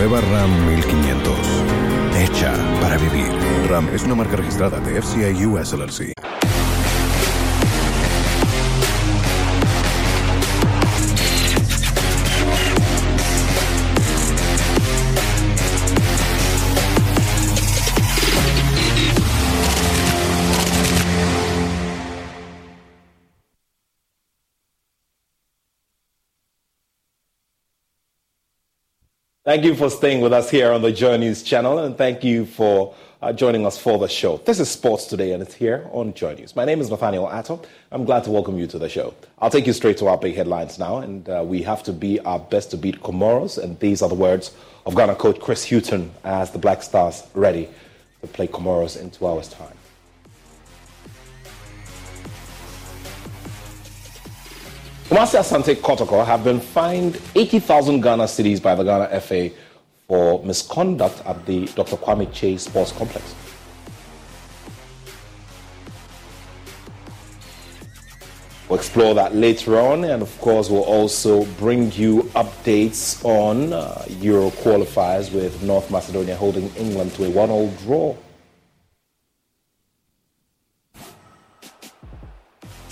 Nueva RAM 1500. Hecha para vivir. RAM es una marca registrada de FCI US LLC. Thank you for staying with us here on the Joy News channel, and thank you for uh, joining us for the show. This is Sports Today, and it's here on Joy News. My name is Nathaniel Atto. I'm glad to welcome you to the show. I'll take you straight to our big headlines now, and uh, we have to be our best to beat Comoros, and these are the words of Ghana coach Chris Hughton as the Black Stars ready to play Comoros in two hours' time. Kumasi Asante Kotoko have been fined 80,000 Ghana cedis by the Ghana FA for misconduct at the Dr. Kwame Kyei Sports Complex. We'll explore that later on, and of course, we'll also bring you updates on uh, Euro qualifiers with North Macedonia holding England to a one-all draw.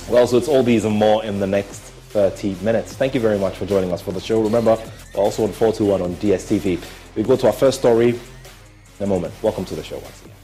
Well, so it's all these and more in the next 30 minutes. Thank you very much for joining us for the show. Remember, we're also on 421 on DSTV. We go to our first story in a moment. Welcome to the show once again.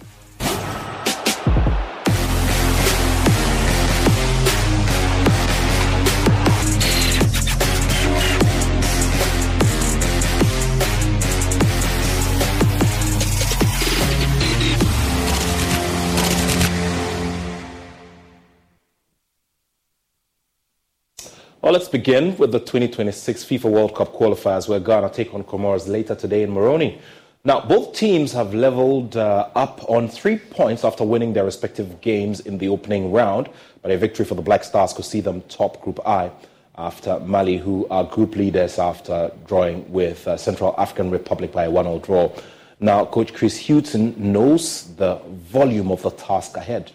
Well, let's begin with the 2026 FIFA World Cup qualifiers where Ghana take on Comoros later today in Moroni. Now, both teams have leveled uh, up on three points after winning their respective games in the opening round, but a victory for the Black Stars could see them top Group I after Mali, who are group leaders after drawing with uh, Central African Republic by a 1 0 draw. Now, Coach Chris Hughton knows the volume of the task ahead.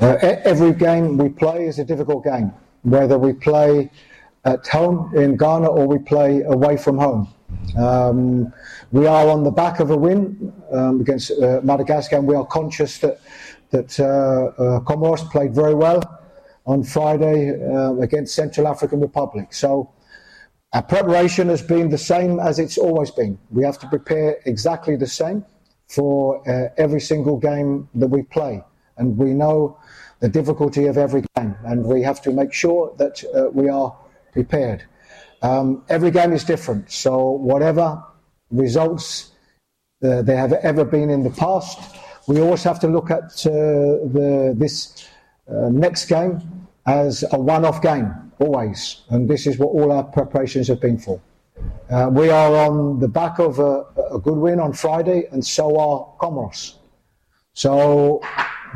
Uh, every game we play is a difficult game, whether we play at home in Ghana or we play away from home. Um, we are on the back of a win um, against uh, Madagascar, and we are conscious that that uh, uh, Comoros played very well on Friday uh, against Central African Republic. So our preparation has been the same as it's always been. We have to prepare exactly the same for uh, every single game that we play, and we know the difficulty of every game, and we have to make sure that uh, we are prepared. Um, every game is different, so whatever results uh, there have ever been in the past, we always have to look at uh, the, this uh, next game as a one-off game, always, and this is what all our preparations have been for. Uh, we are on the back of a, a, good win on Friday, and so are Comoros. So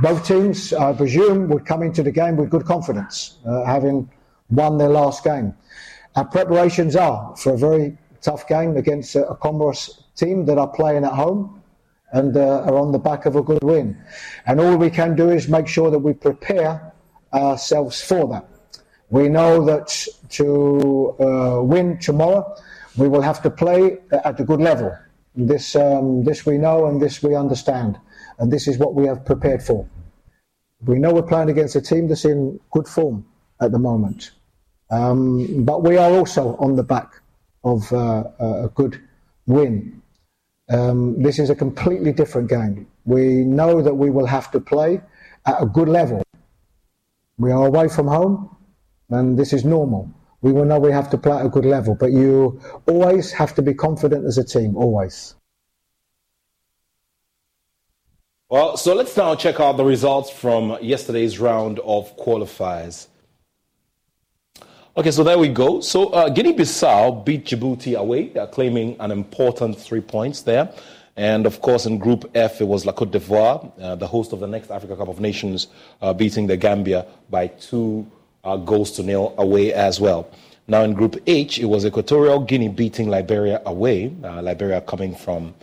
both teams, I presume, would come into the game with good confidence, uh, having won their last game. Our preparations are for a very tough game against a, a Comoros team that are playing at home and uh, are on the back of a good win. And all we can do is make sure that we prepare ourselves for that. We know that to uh, win tomorrow, we will have to play at a good level. This, um, this we know and this we understand. And this is what we have prepared for. We know we're playing against a team that's in good form at the moment. Um, but we are also on the back of uh, a good win. Um, this is a completely different game. We know that we will have to play at a good level. We are away from home, and this is normal. We will know we have to play at a good level, but you always have to be confident as a team, always. Well, so let's now check out the results from yesterday's round of qualifiers. Okay, so there we go. So uh, Guinea-Bissau beat Djibouti away, uh, claiming an important three points there. And of course, in Group F, it was La Cote d'Ivoire, uh, the host of the next Africa Cup of Nations, uh, beating the Gambia by two uh, goals to nil away as well. Now in Group H, it was Equatorial Guinea beating Liberia away. Uh, Liberia coming from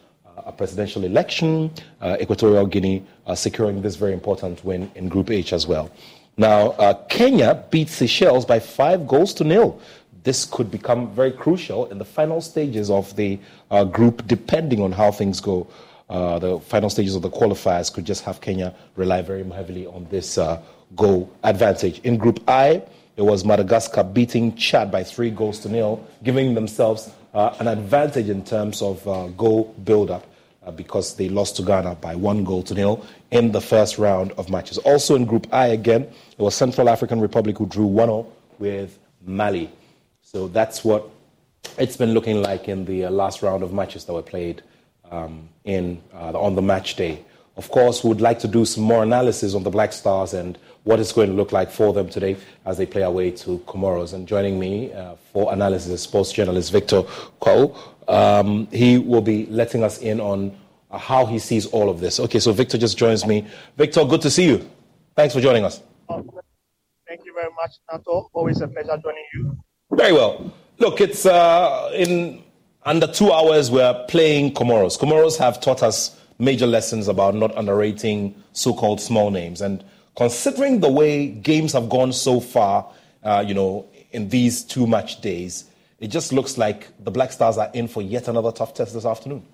a presidential election. Equatorial Guinea securing this very important win in Group H as well. Now, uh, Kenya beat Seychelles by five goals to nil. This could become very crucial in the final stages of the uh, group, depending on how things go. Uh, the final stages of the qualifiers could just have Kenya rely very heavily on this uh, goal advantage. In Group I, it was Madagascar beating Chad by three goals to nil, giving themselves uh, an advantage in terms of uh, goal build-up uh, because they lost to Ghana by one goal to nil in the first round of matches. Also in Group I again, it was Central African Republic who drew 1 0 with Mali. So that's what it's been looking like in the uh, last round of matches that were played um, in, uh, on the match day. Of course, we would like to do some more analysis on the Black Stars and what it's going to look like for them today as they play away to Comoros. And joining me uh, for analysis is sports journalist Victor Kwao. Um, he will be letting us in on uh, how he sees all of this. Okay, so Victor just joins me. Victor, good to see you. Thanks for joining us. thank you very much, Nato. Always a pleasure joining you. Very well. Look, it's uh, in under two hours we're playing Comoros. Comoros have taught us major lessons about not underrating so-called small names. And considering the way games have gone so far, uh, you know, in these two match days, it just looks like the Black Stars are in for yet another tough test this afternoon.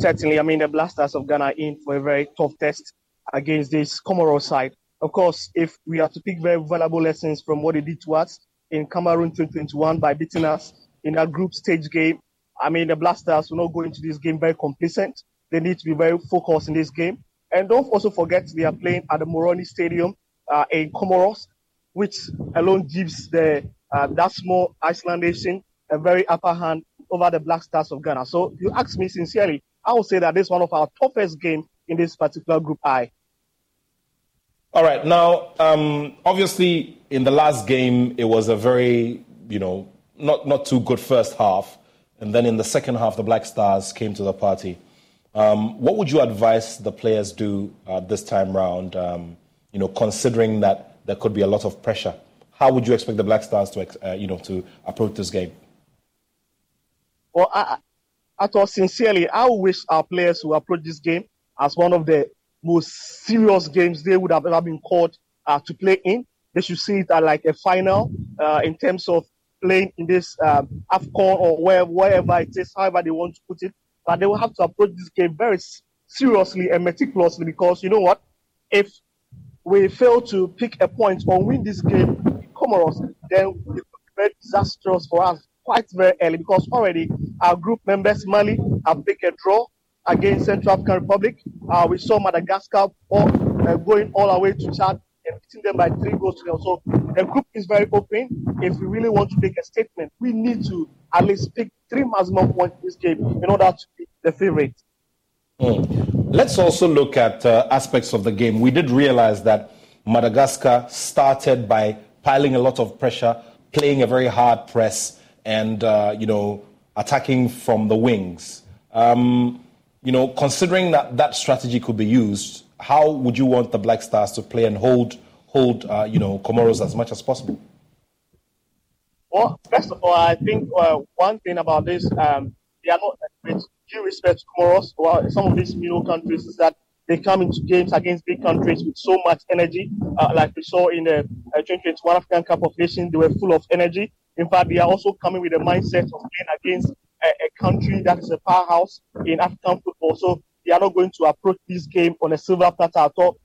Certainly, I mean, the Black Stars of Ghana are in for a very tough test against this Comoros side. Of course, if we have to pick very valuable lessons from what they did to us in Cameroon 2021 by beating us in that group stage game, I mean, the Blasters will not go into this game very complacent. They need to be very focused in this game. And don't also forget they are playing at the Moroni Stadium uh, in Comoros, which alone gives the uh, that small Iceland nation a very upper hand over the Black Stars of Ghana. So you ask me sincerely, I would say that this is one of our toughest games in this particular group I. All right. Now, um, obviously, in the last game, it was a very, you know, not not too good first half. and then in the second half, the Black Stars came to the party. Um, what would you advise the players do uh, this time round? Um, you know, considering that there could be a lot of pressure, how would you expect the Black Stars to, uh, you know, to approach this game? Well, I, I thought sincerely, I wish our players would approach this game as one of the most serious games they would have ever been called uh, to play in. They should see it as like a final uh, in terms of playing in this um, AFCON or where, wherever it is, however they want to put it. But they will have to approach this game very seriously and meticulously because you know what? If we fail to pick a point or win this game in Comoros, then it could be very disastrous for us quite very early because already our group members, Mali, have picked a draw against Central African Republic. Uh, we saw Madagascar all, uh, going all the way to Chad and beating them by three goals to nil. So the group is very open. If we really want to make a statement, we need to at least pick three maximum points in this game in order to be the favorite. Mm. Let's also look at uh, aspects of the game. We did realize that Madagascar started by piling a lot of pressure, playing a very hard press, and uh, you know attacking from the wings. Um, you know, considering that that strategy could be used, how would you want the Black Stars to play and hold hold uh, you know Comoros as much as possible? Well, first of all, I think uh, one thing about this, um, they are not with due respect to Comoros or some of these middle countries is that they come into games against big countries with so much energy, uh, like we saw in the uh, 2021 African Cup of Nations. They were full of energy. In fact, they are also coming with a mindset of playing against a, a country that is a powerhouse in African football. So they are not going to approach this game on a silver platter at all.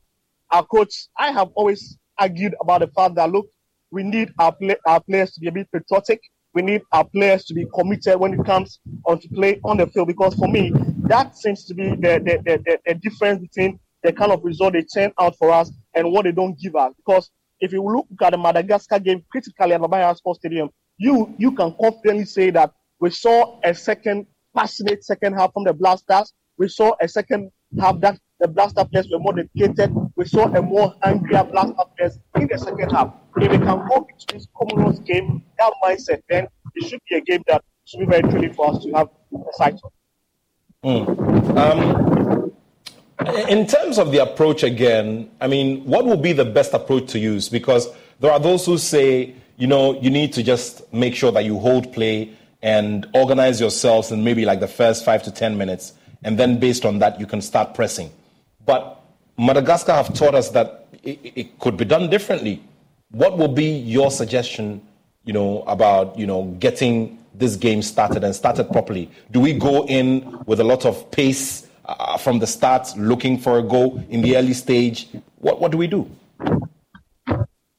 Our coach, I have always argued about the fact that look, we need our, play, our players to be a bit patriotic. We need our players to be committed when it comes on to play on the field. Because for me, that seems to be the, the, the, the, difference between the kind of result they turn out for us and what they don't give us. Because if you look at the Madagascar game critically at Baba Sports Stadium, you you can confidently say that we saw a second passionate second half from the Blasters. We saw a second half that the Blaster players were more dedicated. We saw a more angrier Blaster players in the second half. If we can go into this Comoros game, that mindset, then it should be a game that should be very thrilling for us to have a sight of. Mm. Um, in terms of the approach again, I mean, what would be the best approach to use? Because there are those who say, you know, you need to just make sure that you hold play and organize yourselves in maybe like the first five to 10 minutes. And then based on that, you can start pressing. But Madagascar have taught us that it, it could be done differently. What will be your suggestion, you know, about, you know, getting this game started and started properly? Do we go in with a lot of pace uh, from the start, looking for a goal in the early stage? What, what do we do?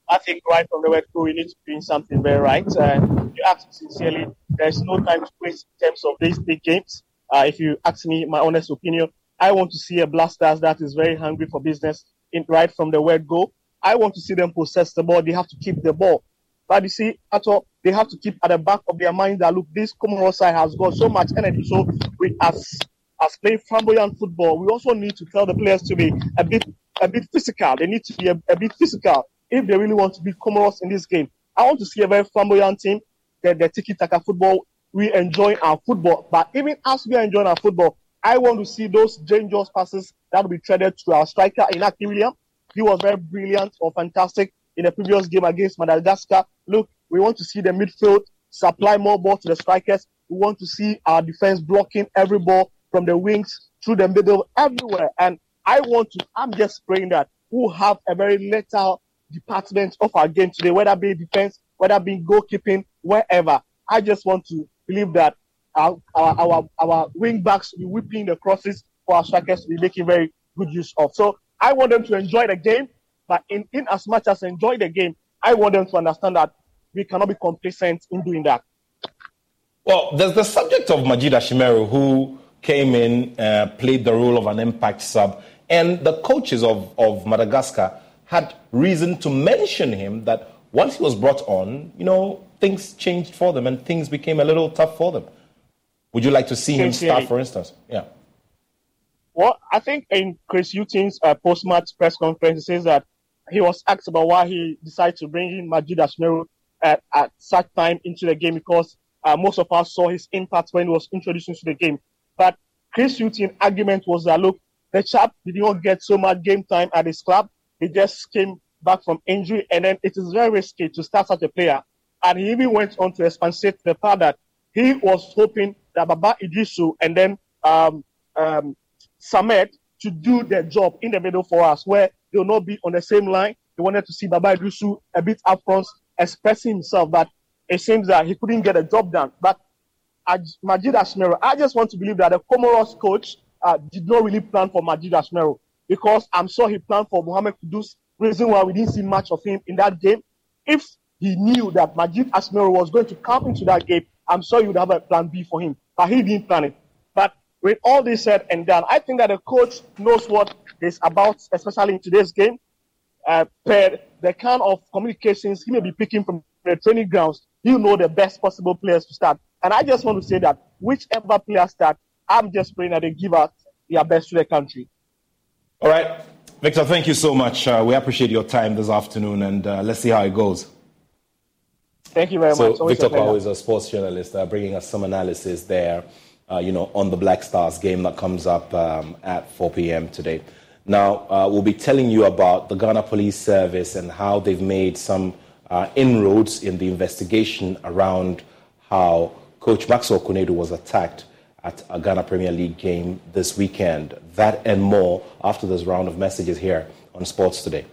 I think right from the word go, we need to do something very right. Uh, you ask sincerely, there's no time to waste in terms of these big games. Uh, if you ask me my honest opinion, I want to see a Blasters that is very hungry for business in, right from the word go. I want to see them possess the ball. They have to keep the ball. But you see, at all, they have to keep at the back of their mind that look, this Comoros side has got so much energy. So we as as playing flamboyant football, we also need to tell the players to be a bit a bit physical. They need to be a, a bit physical if they really want to be Comoros in this game. I want to see a very flamboyant team. The, the tiki taka football. We enjoy our football, but even as we are enjoying our football, I want to see those dangerous passes that will be to our striker Inaki William. He was very brilliant or fantastic in the previous game against Madagascar. Look, we want to see the midfield supply more ball to the strikers. We want to see our defense blocking every ball from the wings through the middle, everywhere. And I want to, I'm just praying that we'll have a very lethal department of our game today, whether be defense, whether be goalkeeping, wherever. I just want to believe that our, our, our, our wing backs will be whipping the crosses for our strikers to be making very good use of. So I want them to enjoy the game, but in, in as much as enjoy the game, I want them to understand that we cannot be complacent in doing that. Well, there's the subject of Majid Ashimeru, who came in, uh, played the role of an impact sub, and the coaches of, of Madagascar had reason to mention him that once he was brought on, you know, things changed for them and things became a little tough for them. Would you like to see him start, for instance? Yeah. Well, I think in Chris Hughton's uh, post-match press conference, he says that he was asked about why he decided to bring in Majid Ashimeru at, at such time into the game because uh, most of us saw his impact when he was introduced into the game. But Chris Hughton's argument was that look, the chap did not get so much game time at his club. He just came back from injury, and then it is very risky to start such a player. And he even went on to expatiate the fact that he was hoping that Baba Iddrisu and then um, um, Samed to do their job in the middle for us, where they will not be on the same line. He wanted to see Baba Iddrisu a bit up front, expressing himself, but it seems that he couldn't get a job done. But Majid Ashimeru, I just want to believe that the Comoros coach uh, did not really plan for Majid Ashimeru because I'm sure he planned for Mohamed Kudus. Reason why we didn't see much of him in that game. If he knew that Majid Ashimeru was going to come into that game, I'm sure you would have a plan B for him. But he didn't plan it. But with all this said and done, I think that the coach knows what is about, especially in today's game. Uh, per the kind of communications he may be picking from the training grounds, he'll know the best possible players to start. And I just want to say that whichever player start, I'm just praying that they give us their best to the country. All right. Victor, thank you so much. Uh, we appreciate your time this afternoon, and uh, let's see how it goes. Thank you very so much. Always Victor Kwawo is a sports journalist, uh, bringing us some analysis there, uh, you know, on the Black Stars game that comes up um, at 4 p.m. today. Now, uh, we'll be telling you about the Ghana Police Service and how they've made some uh, inroads in the investigation around how Coach Maxwell Konadu was attacked at a Ghana Premier League game this weekend. That and more after this round of messages here on Sports Today.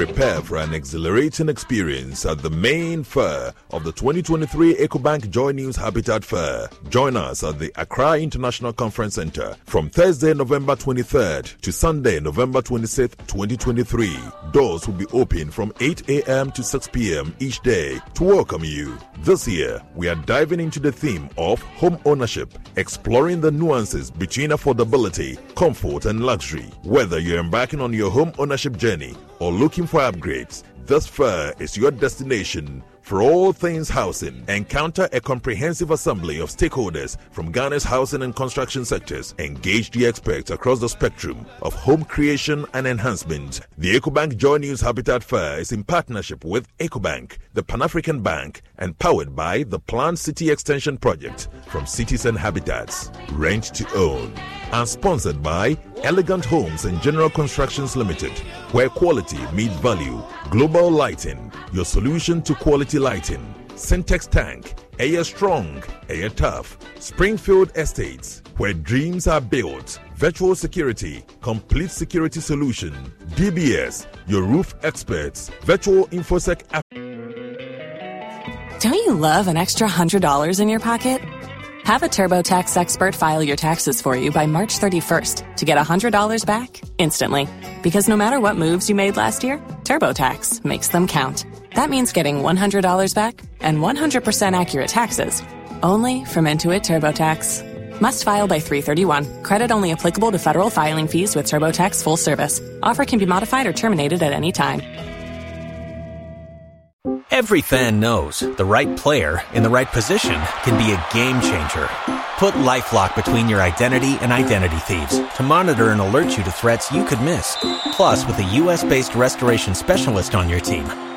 An exhilarating experience at the main fair of the 2023 EcoBank Joy News Habitat Fair. Join us at the Accra International Conference Center from Thursday, November 23rd to Sunday, November 26th, 2023. Doors will be open from 8 a.m. to 6 p.m. each day to welcome you. This year, we are diving into the theme of home ownership, exploring the nuances between affordability, comfort, and luxury. Whether you're embarking on your home ownership journey or looking for upgrades, this fair is your destination for all things housing, encounter a comprehensive assembly of stakeholders from Ghana's housing and construction sectors. Engage the experts across the spectrum of home creation and enhancement. The EcoBank Joy News Habitat Fair is in partnership with EcoBank, the Pan African Bank, and powered by the Planned City Extension Project from Cities and Habitats. Rent to own. And sponsored by Elegant Homes and General Constructions Limited, where quality meets value. Global Lighting, your solution to quality lighting. Syntex Tank, Air Strong, Air Tough. Springfield Estates, where dreams are built. Virtual Security, complete security solution. DBS, your roof experts. Virtual InfoSec app. Don't you love an extra $100 in your pocket? Have a TurboTax expert file your taxes for you by March 31st to get $100 back instantly. Because no matter what moves you made last year, TurboTax makes them count. That means getting $100 back and 100% accurate taxes only from Intuit TurboTax. Must file by 331. Credit only applicable to federal filing fees with TurboTax full service. Offer can be modified or terminated at any time. Every fan knows the right player in the right position can be a game changer. Put LifeLock between your identity and identity thieves to monitor and alert you to threats you could miss. Plus, with a U.S.-based restoration specialist on your team,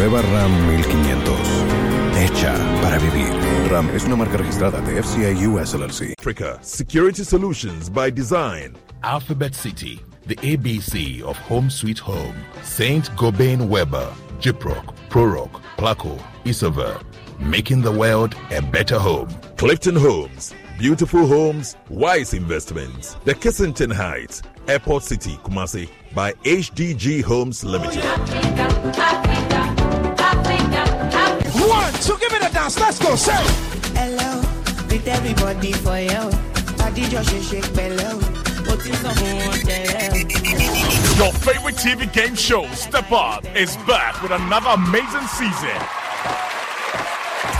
Nueva RAM 1500. Hecha para vivir. RAM es una marca registrada de FCI US LLC. Africa Security Solutions by Design. Alphabet City, the ABC of Home Sweet Home. Saint Gobain Weber, Gyproc, Proroc, Placo, Isover. Making the world a better home. Clifton Homes. Beautiful homes, wise investments. The Kissington Heights, Airport City, Kumasi, by HDG Homes Limited. Oh, go. Say. Hello, with everybody for you. Just shake, shake, bellow. What is someone tell Your favorite TV game show, Step Up, is back with another amazing season.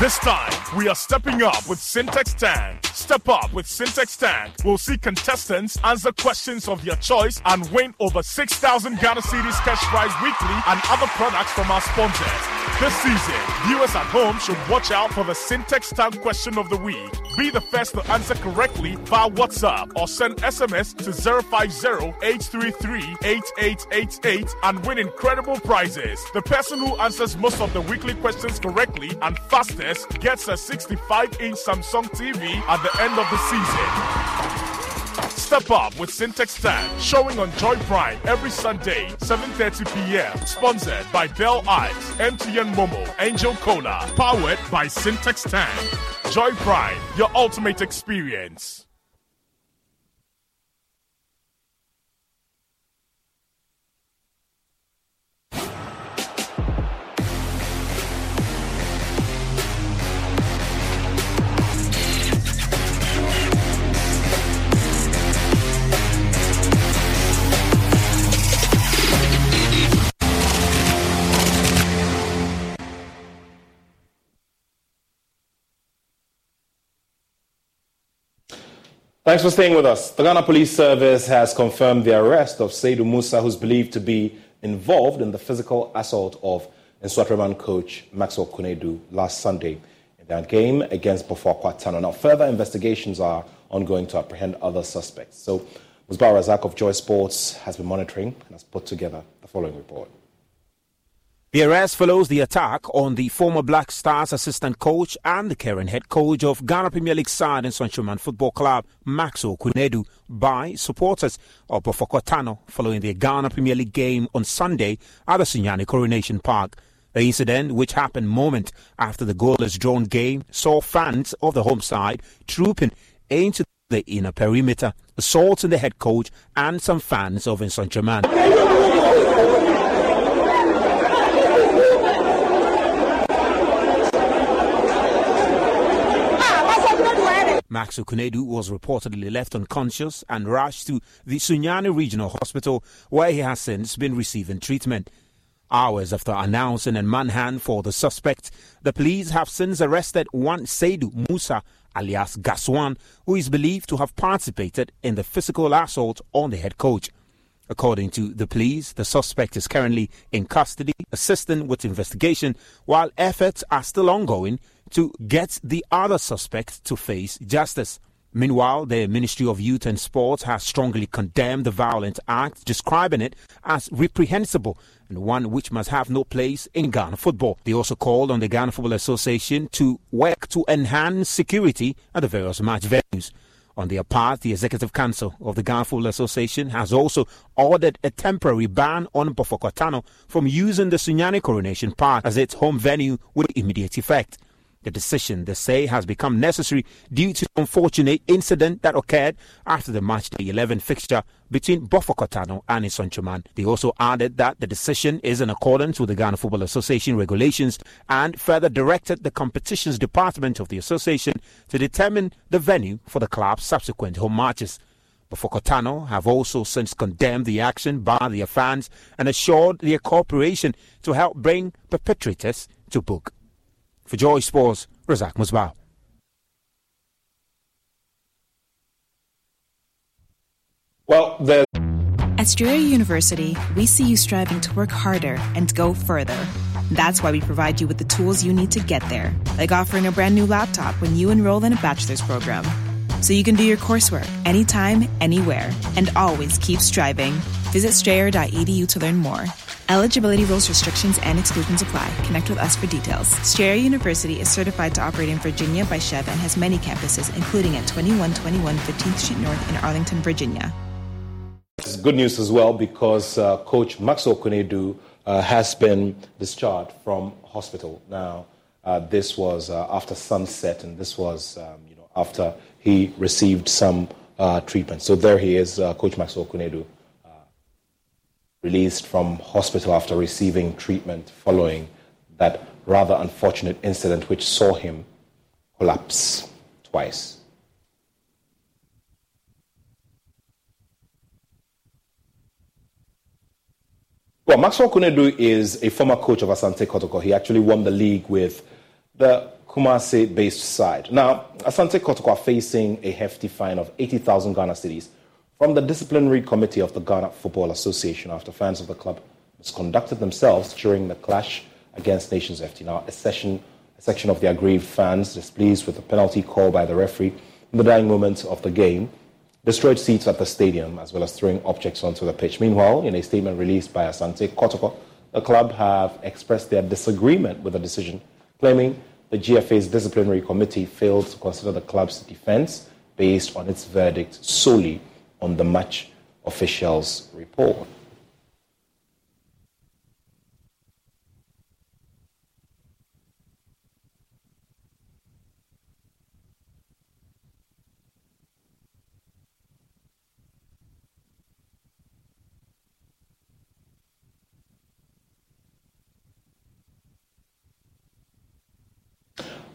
This time, we are stepping up with Syntax Tank. Step up with Syntax Tank. We'll see contestants answer questions of their choice and win over 6,000 Ghana Cedis cash prize weekly and other products from our sponsors. This season, viewers at home should watch out for the Syntax Tank question of the week. Be the first to answer correctly via WhatsApp or send SMS to 050-833-8888 and win incredible prizes. The person who answers most of the weekly questions correctly and fastest gets a 65-inch Samsung TV at the end of the season. Step up with Syntax Tan, showing on Joy Prime every Sunday, 7:30 p.m. Sponsored by Bell Eyes, MTN Momo, Angel Cola, powered by Syntax Tan. Joy Prime, your ultimate experience. Thanks for staying with us. The Ghana Police Service has confirmed the arrest of Seydou Musa, who's believed to be involved in the physical assault of Nsoatreman coach Maxwell Konadu last Sunday in that game against Atano. Now, further investigations are ongoing to apprehend other suspects. So, Musbar Razak of Joy Sports has been monitoring and has put together the following report. The arrest follows the attack on the former Black Stars assistant coach and the current head coach of Ghana Premier League side and Nsoatreman Football Club, Maxwell Konadu, by supporters of Bofoakwa Tano following the Ghana Premier League game on Sunday at the Sunyani Coronation Park. The incident, which happened moment after the goalless drawn game, saw fans of the home side trooping into the inner perimeter, assaulting the head coach and some fans of Nsoatreman. Maxwell Konadu was reportedly left unconscious and rushed to the Sunyani Regional Hospital, where he has since been receiving treatment. Hours after announcing a manhunt for the suspect, the police have since arrested one Seydou Musa, alias Gaswan, who is believed to have participated in the physical assault on the head coach. According to the police, the suspect is currently in custody, assisting with investigation, while efforts are still ongoing to get the other suspect to face justice. Meanwhile, the Ministry of Youth and Sports has strongly condemned the violent act, describing it as reprehensible and one which must have no place in Ghana football. They also called on the Ghana Football Association to work to enhance security at the various match venues. On their part, the Executive Council of the Ghana Football Association has also ordered a temporary ban on Bofoakwa Tano from using the Sunyani Coronation Park as its home venue with immediate effect. The decision, they say, has become necessary due to the unfortunate incident that occurred after the match day 11 fixture between Bofoakwa Tano and Nsoatreman. They also added that the decision is in accordance with the Ghana Football Association regulations and further directed the competitions department of the association to determine the venue for the club's subsequent home matches. Bofoakwa Tano have also since condemned the action by their fans and assured their cooperation to help bring perpetrators to book. For Joy Sports, Razak Musbah. Well, the At Strayer University, we see you striving to work harder and go further. That's why we provide you with the tools you need to get there, like offering a brand new laptop when you enroll in a bachelor's program. So you can do your coursework anytime, anywhere, and always keep striving. Visit strayer.edu to learn more. Eligibility rules, restrictions, and exclusions apply. Connect with us for details. Strayer University is certified to operate in Virginia by SCHEV and has many campuses, including at 2121 15th Street North in Arlington, Virginia. It's good news as well because uh, Coach Maxwell Konadu uh, has been discharged from hospital. Now, uh, this was uh, after sunset, and this was um, you know after he received some uh, treatment. So there he is, uh, Coach Maxwell Konadu, released from hospital after receiving treatment following that rather unfortunate incident which saw him collapse twice. Well, Maxwell Konadu is a former coach of Asante Kotoko. He actually won the league with the Kumasi based side. Now, Asante Kotoko are facing a hefty fine of 80,000 Ghana cedis from the disciplinary committee of the Ghana Football Association after fans of the club misconducted themselves during the clash against Nations FC. Now, a, session, a section of the aggrieved fans, displeased with the penalty call by the referee in the dying moments of the game, destroyed seats at the stadium as well as throwing objects onto the pitch. Meanwhile, in a statement released by Asante Kotoko, the club have expressed their disagreement with the decision, claiming the GFA's disciplinary committee failed to consider the club's defense based on its verdict solely on the match officials' report.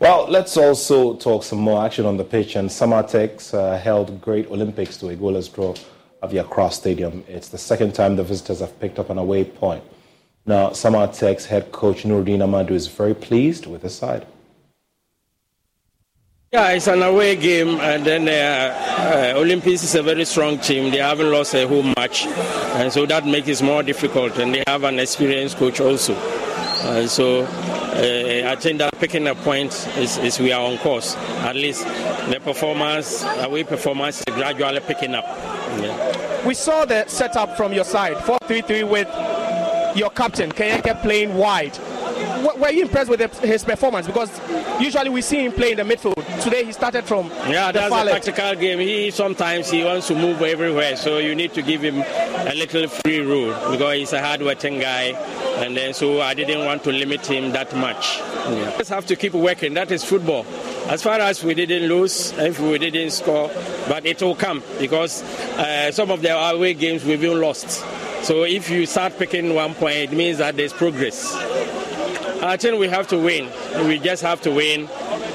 Well, let's also talk some more action on the pitch. And Samartex uh, held great Olympics to a goalless draw at the Accra Stadium. It's the second time the visitors have picked up an away point. Now, Samartex head coach Nuruddin Amadu is very pleased with his side. Yeah, it's an away game, and then uh, uh, Olympics is a very strong team. They haven't lost a home match, and so that makes it more difficult. And they have an experienced coach also. Uh, so uh, I think that picking a point is, is, we are on course. At least the performance, away performance is gradually picking up. Yeah. We saw the setup from your side, 4-3-3 with your captain, Kenyeke playing wide were you impressed with his performance? Because usually we see him play in the midfield. Today he started from yeah, that's a tactical game. He sometimes he wants to move everywhere, so you need to give him a little free room because he's a hard-working guy, and then so I didn't want to limit him that much. Yeah. Just have to keep working. That is football. As far as we didn't lose, if we didn't score, but it will come because uh, some of the away games we've been lost. So if you start picking one point, it means that there's progress. I think we have to win. We just have to win,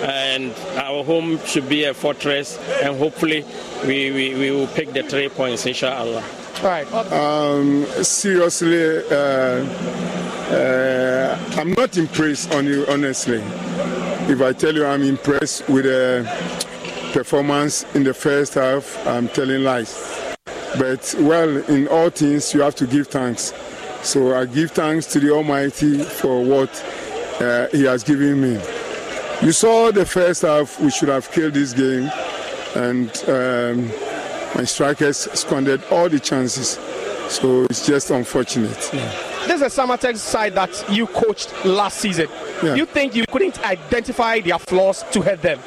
and our home should be a fortress, and hopefully we, we, we will pick the three points, inshallah. All right. Um, seriously, uh, uh, I'm not impressed on you, honestly. If I tell you I'm impressed with the performance in the first half, I'm telling lies. But, well, in all things, you have to give thanks. So I give thanks to the Almighty for what uh, He has given me. You saw the first half, we should have killed this game, and um, my strikers squandered all the chances. So it's just unfortunate. Yeah. This is a Samartex side that you coached last season. Yeah. You think you couldn't identify their flaws to hit them?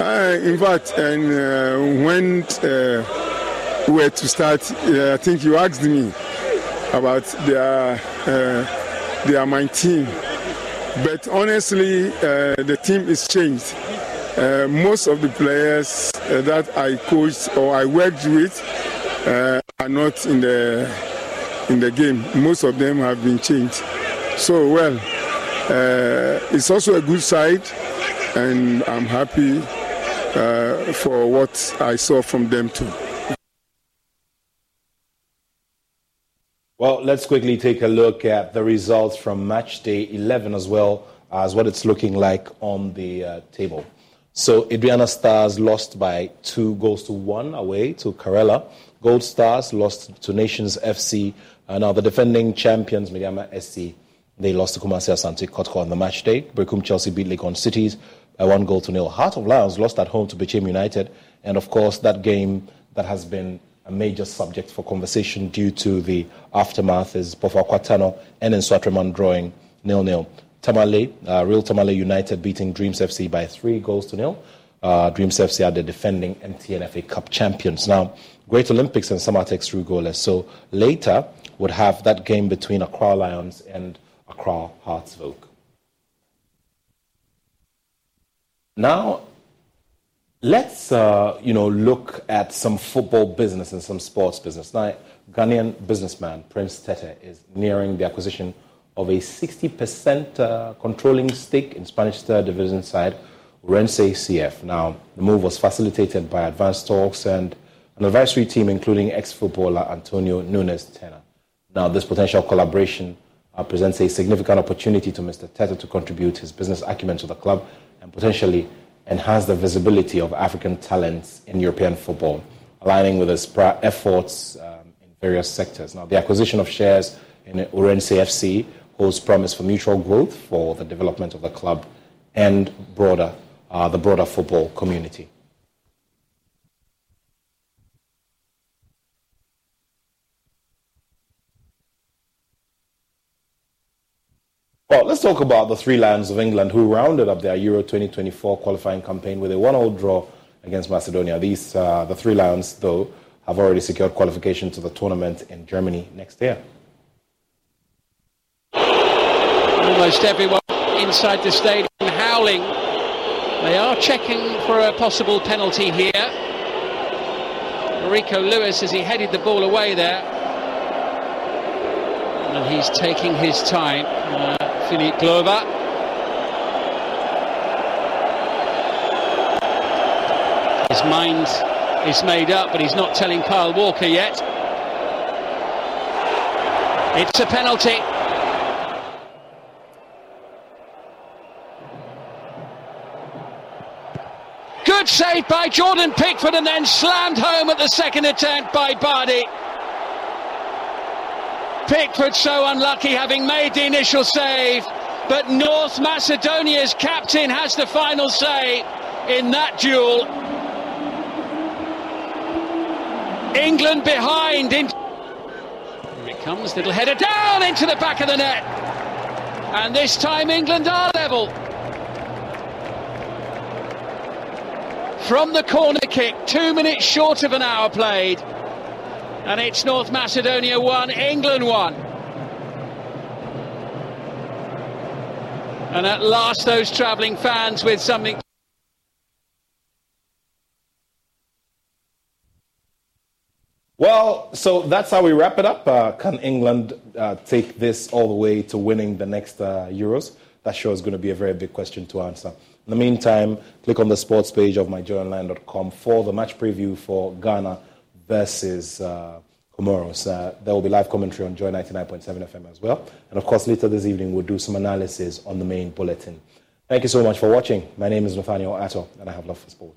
Uh, in fact, and uh, when uh, we were to start, uh, I think you asked me about their uh, their my team. But honestly, uh, the team is changed. Uh, most of the players uh, that I coached or I worked with uh, are not in the in the game. Most of them have been changed. So well, uh, it's also a good side, and I'm happy for what I saw from them too. Well, let's quickly take a look at the results from match day 11 as well as what it's looking like on the uh, table. So, Aduana Stars lost by two goals to one away to Karela. Gold Stars lost to Nations FC. Now, the defending champions, Medeama SC, They lost to Kumasi Asante Kotoko on the match day. Berekum Chelsea beat Legon Cities by one goal to nil. Heart of Lions lost at home to Bechem United. And of course, that game that has been a major subject for conversation due to the aftermath is Bofoakwa Tano and Nsoatreman drawing nil-nil. Tamale, uh, Real Tamale United beating Dreams FC by three goals to nil. Uh, Dreams FC are the defending MTN FA Cup champions. Now, Great Olympics and Samartex through goalless. So later would have that game between Accra Lions and Accra Hearts Oak. Now, let's uh, you know look at some football business and some sports business. Now, Ghanaian businessman Prince Tete is nearing the acquisition of a 60% uh, controlling stake in Spanish third division side Orense CF. Now, the move was facilitated by advanced talks and an advisory team including ex-footballer Antonio Núñez Tena. Now, this potential collaboration uh, presents a significant opportunity to Mr. Tete to contribute his business acumen to the club and potentially enhance the visibility of African talents in European football, aligning with his efforts um, in various sectors. Now, the acquisition of shares in Orense FC holds promise for mutual growth for the development of the club and broader, uh, the broader football community. Well, let's talk about the three Lions of England who rounded up their Euro 2024 qualifying campaign with a one-all draw against Macedonia. These, uh, the three Lions, though, have already secured qualification to the tournament in Germany next year. Almost everyone inside the stadium howling. They are checking for a possible penalty here. Rico Lewis as he headed the ball away there. And he's taking his time. Uh, Filip Glova. His mind is made up, but he's not telling Kyle Walker yet. It's a penalty. Good save by Jordan Pickford and then slammed home at the second attempt by Bardhi. Pickford so unlucky having made the initial save, but North Macedonia's captain has the final say in that duel. England behind. In- Here it comes, little header down into the back of the net. And this time England are level. From the corner kick, two minutes short of an hour played. And it's North Macedonia 1, England 1. And at last, those travelling fans with something. Well, so that's how we wrap it up. Uh, can England uh, take this all the way to winning the next uh, Euros? That sure is going to be a very big question to answer. In the meantime, click on the sports page of myjoyonline.com for the match preview for Ghana versus uh, Comoros. Uh, there will be live commentary on Joy 99.7 FM as well. And of course, later this evening, we'll do some analysis on the main bulletin. Thank you so much for watching. My name is Nathaniel Attoh, and I have love for sport.